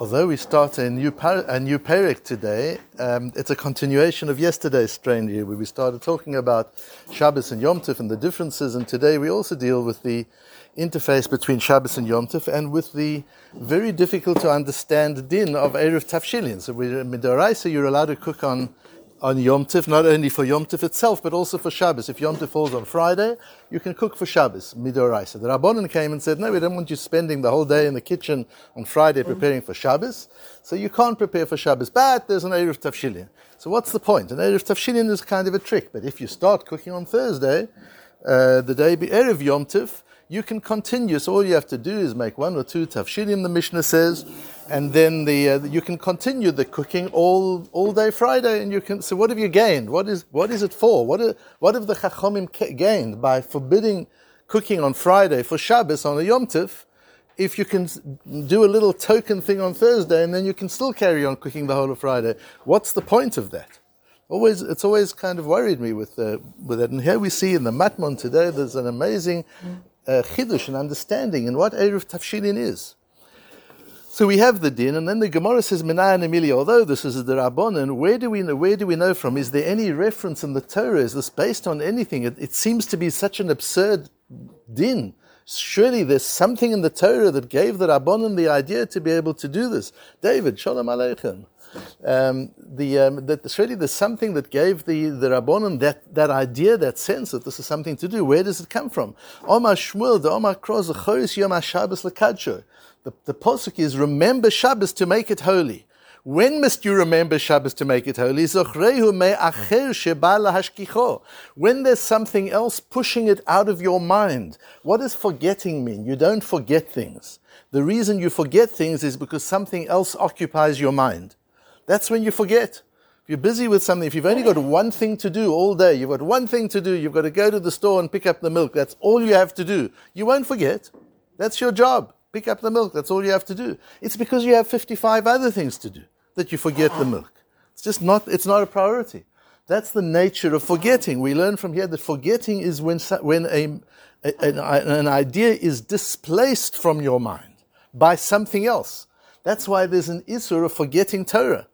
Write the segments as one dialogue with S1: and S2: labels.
S1: Although we start a new, par- a new parak today, um, it's a continuation of yesterday's strangely, where we started talking about Shabbos and Yom Tov and the differences, and today we also deal with the interface between Shabbos and Yom Tov and with the very difficult to understand din of Erev Tafshilin. So, with Midoraisa, you're allowed to cook on on Yom Tif, not only for Yom Tif itself, but also for Shabbos. If Yom Tif falls on Friday, you can cook for Shabbos, Midoraisa. The Rabbanon came and said, no, we don't want you spending the whole day in the kitchen on Friday preparing for Shabbos, so you can't prepare for Shabbos, but there's an Erev Tafshilin. So what's the point? An Erev Tafshilin is kind of a trick, but if you start cooking on Thursday, uh, the day be Erev Yom Tif, you can continue. So all you have to do is make one or two tafshilim, the Mishnah says, and then the uh, you can continue the cooking all all day Friday, and you can. So what have you gained? What is what is it for? What are, what have the Chachomim gained by forbidding cooking on Friday for Shabbos on a Yom Tif? If you can do a little token thing on Thursday, and then you can still carry on cooking the whole of Friday, what's the point of that? Always, it's always kind of worried me with uh, with that. And here we see in the Matmon today, there's an amazing uh, chidush and understanding in what Erev Tafshilin is. So we have the din, and then the Gemara says Minay and Although this is the Rabbanon, where do we know? Where do we know from? Is there any reference in the Torah? Is this based on anything? It, it seems to be such an absurd din. Surely there's something in the Torah that gave the Rabbanon the idea to be able to do this. David, Shalom Aleichem. Um, the, um, that surely there's something that gave the, the that, that idea, that sense that this is something to do. Where does it come from? Omar Shmuel, the Omar Kroz, the Choris Yom Shabbos Lekadsho. The, the posuk is remember Shabbos to make it holy. When must you remember Shabbos to make it holy? When there's something else pushing it out of your mind. What does forgetting mean? You don't forget things. The reason you forget things is because something else occupies your mind. That's when you forget. If you're busy with something, if you've only got one thing to do all day, you've got one thing to do, you've got to go to the store and pick up the milk, that's all you have to do. You won't forget. That's your job. Pick up the milk, that's all you have to do. It's because you have 55 other things to do that you forget the milk. It's just not, it's not a priority. That's the nature of forgetting. We learn from here that forgetting is when, when a, an, an idea is displaced from your mind by something else. That's why there's an issue of forgetting Torah.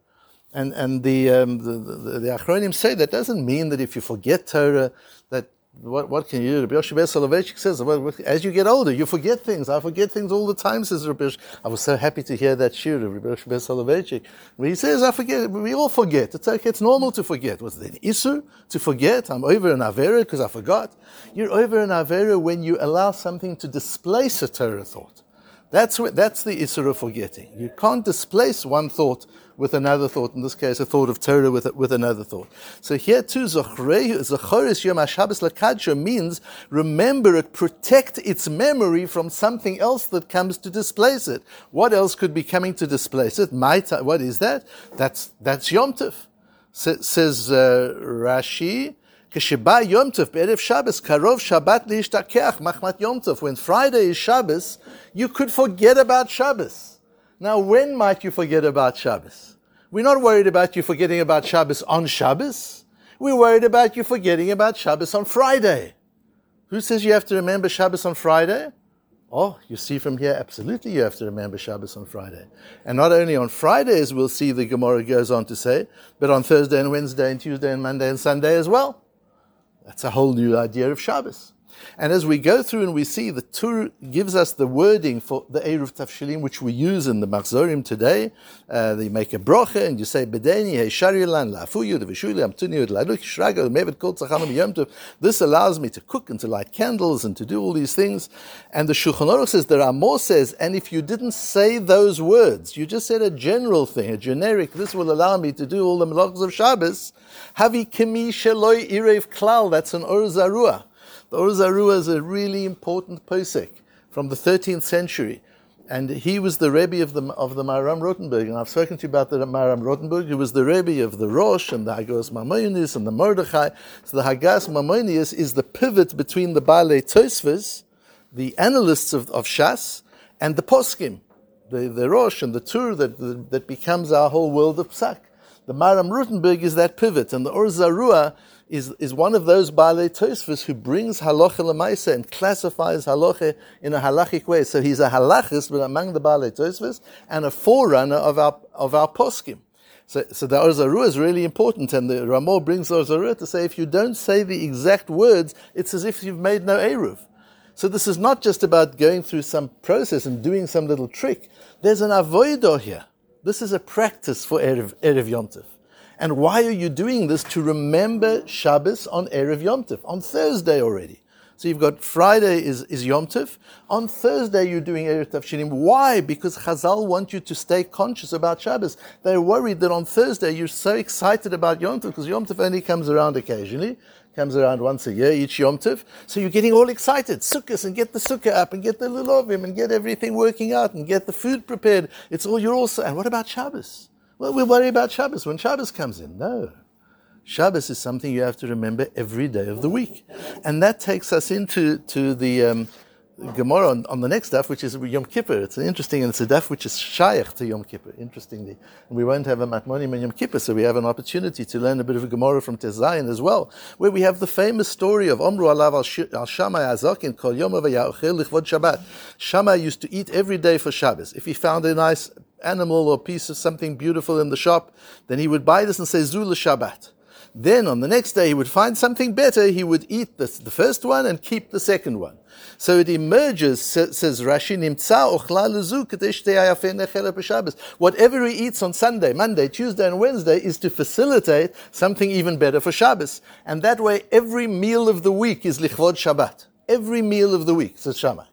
S1: And, and the, um, the, the, the say that doesn't mean that if you forget Torah, that what, what can you do? Rabbi Yoshua Soloveitchik says, as you get older, you forget things. I forget things all the time, says Rabbi I was so happy to hear that shir of Rabbi Yoshua Soloveitchik. He says, I forget, we all forget. It's okay, it's normal to forget. Was it an issue to forget? I'm over an Avera because I forgot. You're over an Avera when you allow something to displace a Torah thought. That's, that's the issue of forgetting. You can't displace one thought with another thought, in this case, a thought of Torah with, with another thought. So here too, Zachoris Yom HaShabbos Lakadsha means remember it, protect its memory from something else that comes to displace it. What else could be coming to displace it? What is that? That's, that's Yom Tov. says uh, Rashi, כשבא יום טוב בערב Shabbos, karov Shabbat להשתכח, מחמת יום טוב. When Friday is Shabbos, you could forget about Shabbos. Now, when might you forget about Shabbos? We're not worried about you forgetting about Shabbos on Shabbos. We're worried about you forgetting about Shabbos on Friday. Who says you have to remember Shabbos on Friday? Oh, you see from here, absolutely you have to remember Shabbos on Friday. And not only on Fridays, we'll see the Gemara goes on to say, but on Thursday and Wednesday and Tuesday and Monday and Sunday as well. That's a whole new idea of Shabbos. And as we go through and we see, the Tur gives us the wording for the Eruv Tafshilim, which we use in the Machzorim today. Uh, they make a brocha and you say, Bedeni, Sharilan, Lafuyu, Vishuli, Amtuni, Laduk, Shraga, Mevet Kol Tzachanam Yom This allows me to cook and to light candles and to do all these things. And the Shulchan Aruch says, are more says, and if you didn't say those words, you just said a general thing, a generic, this will allow me to do all the melachos of Shabbos, Havi Kimi Sheloi Irev Klal, that's an Or Zarua. The is a really important posek from the 13th century. And he was the Rebbe of the, of the Maharam Rothenburg. And I've spoken to you about the Maharam Rothenburg. He was the Rebbe of the Rosh and the Hagos Maimonios and the Mordechai. So the Hagos Maimonios is the pivot between the Baalei Tosfos, the analysts of, of Shas, and the Poskim, the, the Rosh and the Tur that, that becomes our whole world of Psak. The Maram Rothenburg is that pivot, and the Or Zarua is, is one of those Baalei Tosfos who brings halacha lemaisa and classifies halacha in a halachic way. So he's a halachist, but among the Baalei Tosfos, and a forerunner of our, of our poskim. So, so the Orzarua is really important, and the Ramah brings Orzarua to say if you don't say the exact words, it's as if you've made no Eruv. So this is not just about going through some process and doing some little trick. There's an avoido here. This is a practice for Erev, Erev Yontif. And why are you doing this? To remember Shabbos on Erev Yom Tov, on Thursday already. So you've got Friday is, is Yom Tov. On Thursday you're doing Erev Tavshinim. Why? Because Chazal want you to stay conscious about Shabbos. They're worried that on Thursday you're so excited about Yom Tov because Yom Tov only comes around occasionally. Comes around once a year, each Yom Tov. So you're getting all excited. Sukkahs and get the sukkah up and get the lulovim and get everything working out and get the food prepared. It's all, you're also, and what about Shabbos? Well, we worry about Shabbos when Shabbos comes in. No. Shabbos is something you have to remember every day of the week. And that takes us into to the um, Gemara on, on, the next daf, which is Yom Kippur. It's interesting, and it's a daf which is shaykh to Yom Kippur, interestingly. And we won't have a matmonim in Yom Kippur, so we have an opportunity to learn a bit of a Gemara from Tezayin as well, where we have the famous story of Omru Alav al Shammai Azakin Kol Yom Lichvod Shabbat. Shammai used to eat every day for Shabbos. If he found a nice animal or piece of something beautiful in the shop, then he would buy this and say Zula Shabbat. Then on the next day he would find something better, he would eat the, the first one and keep the second one. So it emerges, says Rashi, Whatever he eats on Sunday, Monday, Tuesday, and Wednesday is to facilitate something even better for Shabbos. And that way, every meal of the week is lichvod Shabbat. Every meal of the week, says Shammai.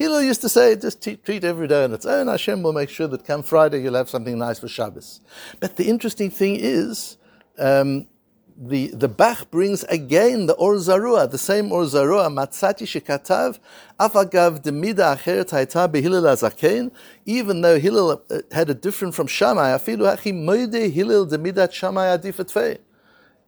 S1: Hillel used to say, just treat every day on its own. Hashem will make sure that come Friday you'll have something nice for Shabbos. But the interesting thing is, um, the, the Bach brings again the Or Zarua, the same Or Zarua, Matzati Shekatav, Afagav Demida Acheret Haita Behillel Azaken, even though Hillel uh, had a different from Shammai, Afilu Hachi Moide Hillel Demidat Shammai Adifet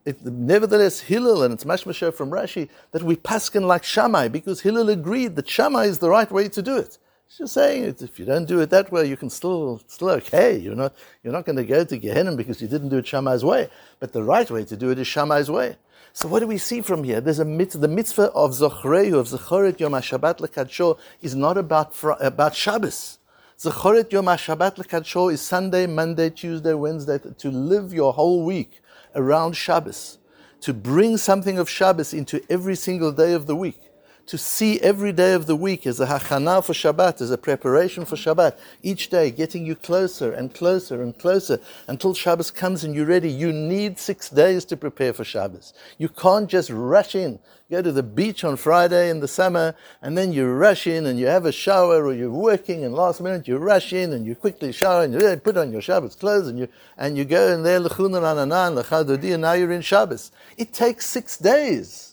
S1: it, nevertheless, Hillel, and it's mashmasher from Rashi, that we paskin like Shammai, because Hillel agreed that Shammai is the right way to do it. He's just saying if you don't do it that way, you can still, still okay. You're not, you're not going to go to Gehenna because you didn't do it Shammai's way. But the right way to do it is Shammai's way. So what do we see from here? There's a mitzvah, the mitzvah of Zochrehu, of Zochoret Yom HaShabbat Lekadsho, is not about, about Shabbos. Zochoret Yom HaShabbat Lekadsho is Sunday, Monday, Tuesday, Wednesday, to live your whole week around Shabbos, to bring something of Shabbos into every single day of the week, to see every day of the week as a hachana for Shabbat, as a preparation for Shabbat, each day getting you closer and closer and closer until Shabbos comes and you're ready. You need six days to prepare for Shabbos. You can't just rush in go to the beach on Friday in the summer, and then you rush in and you have a shower, or you're working, and last minute you rush in and you quickly shower and you eh, put on your Shabbos clothes, and you and you go in there and now you're in Shabbos. It takes six days.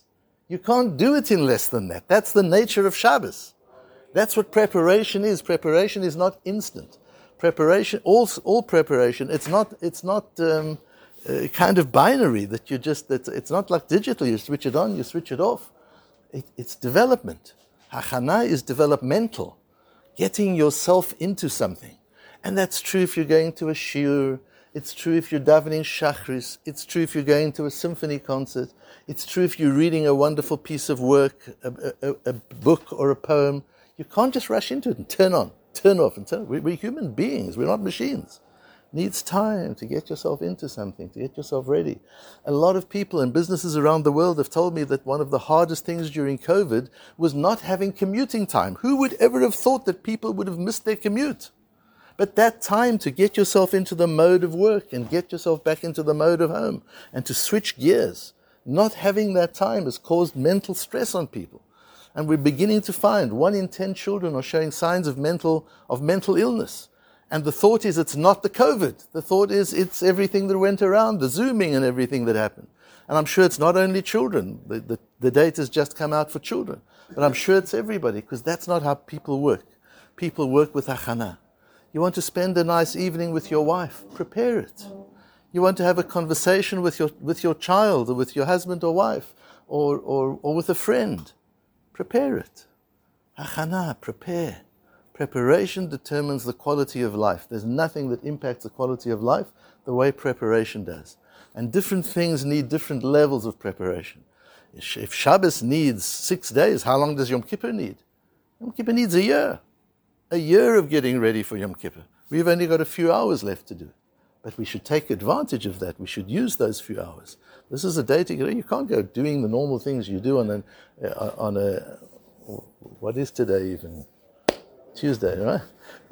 S1: You can't do it in less than that. That's the nature of Shabbos. That's what preparation is. Preparation is not instant. Preparation, all, all preparation, it's not, it's not, um, uh, kind of binary that you just, it's, it's not like digital, you switch it on, you switch it off. It, it's development. Hachana is developmental, getting yourself into something. And that's true if you're going to a shiur, it's true if you're davening shachris, it's true if you're going to a symphony concert, it's true if you're reading a wonderful piece of work, a, a, a book or a poem. You can't just rush into it and turn on, turn off, and turn. We're human beings, we're not machines It needs time to get yourself into something, to get yourself ready. A lot of people and businesses around the world have told me that one of the hardest things during COVID was not having commuting time. Who would ever have thought that people would have missed their commute? But that time to get yourself into the mode of work and get yourself back into the mode of home and to switch gears, not having that time has caused mental stress on people. And we're beginning to find one in ten children are showing signs of mental, of mental illness. And the thought is it's not the COVID. The thought is it's everything that went around, the Zooming and everything that happened. And I'm sure it's not only children. The, the, the data has just come out for children. But I'm sure it's everybody, because that's not how people work. People work with achana. You want to spend a nice evening with your wife, prepare it. You want to have a conversation with your, with your child or with your husband or wife or, or, or with a friend, prepare it. Achana, prepare Preparation determines the quality of life. There's nothing that impacts the quality of life the way preparation does. And different things need different levels of preparation. If Shabbos needs six days, how long does Yom Kippur need? Yom Kippur needs a year. A year of getting ready for Yom Kippur. We've only got a few hours left to do. But we should take advantage of that. We should use those few hours. This is a day to get. You can't go doing the normal things you do on a, uh, on a what is today even Tuesday, right?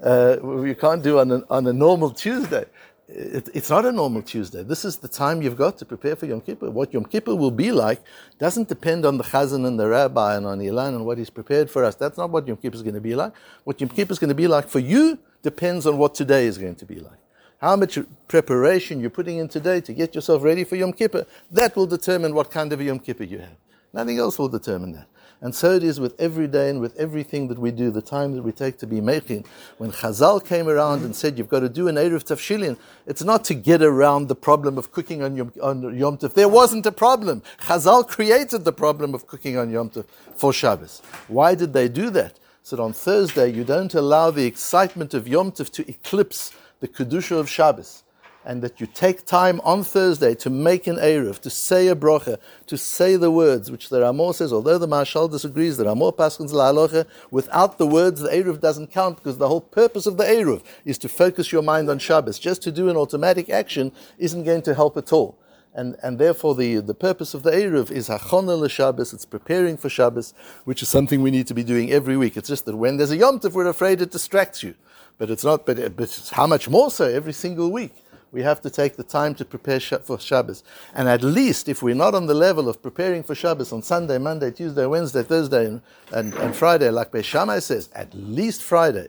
S1: Uh, you can't do on a, on a normal Tuesday. It, it's not a normal Tuesday. This is the time you've got to prepare for Yom Kippur. What Yom Kippur will be like doesn't depend on the chazan and the rabbi and on Ilan and what he's prepared for us. That's not what Yom Kippur is going to be like. What Yom Kippur is going to be like for you depends on what today is going to be like. How much preparation you're putting in today to get yourself ready for Yom Kippur, that will determine what kind of a Yom Kippur you have. Nothing else will determine that. And so it is with every day and with everything that we do, the time that we take to be making. When Chazal came around and said, you've got to do an Erev Tafshilin, it's not to get around the problem of cooking on Yom, on Yom Tov. There wasn't a problem. Chazal created the problem of cooking on Yom Tov for Shabbos. Why did they do that? So that on Thursday, you don't allow the excitement of Yom Tov to eclipse the Kedusha of Shabbos and that you take time on Thursday to make an Erev, to say a brocha, to say the words, which the Ramah says, although the Mashal disagrees, the Ramah paskins la without the words, the Erev doesn't count because the whole purpose of the Erev is to focus your mind on Shabbos. Just to do an automatic action isn't going to help at all. And, and therefore, the, the purpose of the Erev is Hachona l'Shabbos, it's preparing for Shabbos, which is something we need to be doing every week. It's just that when there's a Yom Tov, we're afraid it distracts you. But it's not, but, but how much more so every single week? We have to take the time to prepare for Shabbos. And at least if we're not on the level of preparing for Shabbos on Sunday, Monday, Tuesday, Wednesday, Thursday, and, and, and Friday, like Beis Shammai says, at least Friday,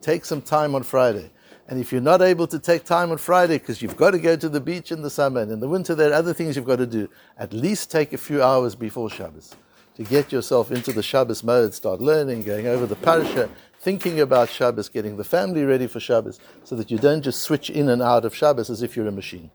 S1: take some time on Friday. And if you're not able to take time on Friday because you've got to go to the beach in the summer and in the winter there are other things you've got to do, at least take a few hours before Shabbos to get yourself into the Shabbos mode, start learning, going over the parasha, thinking about Shabbos, getting the family ready for Shabbos, so that you don't just switch in and out of Shabbos as if you're a machine.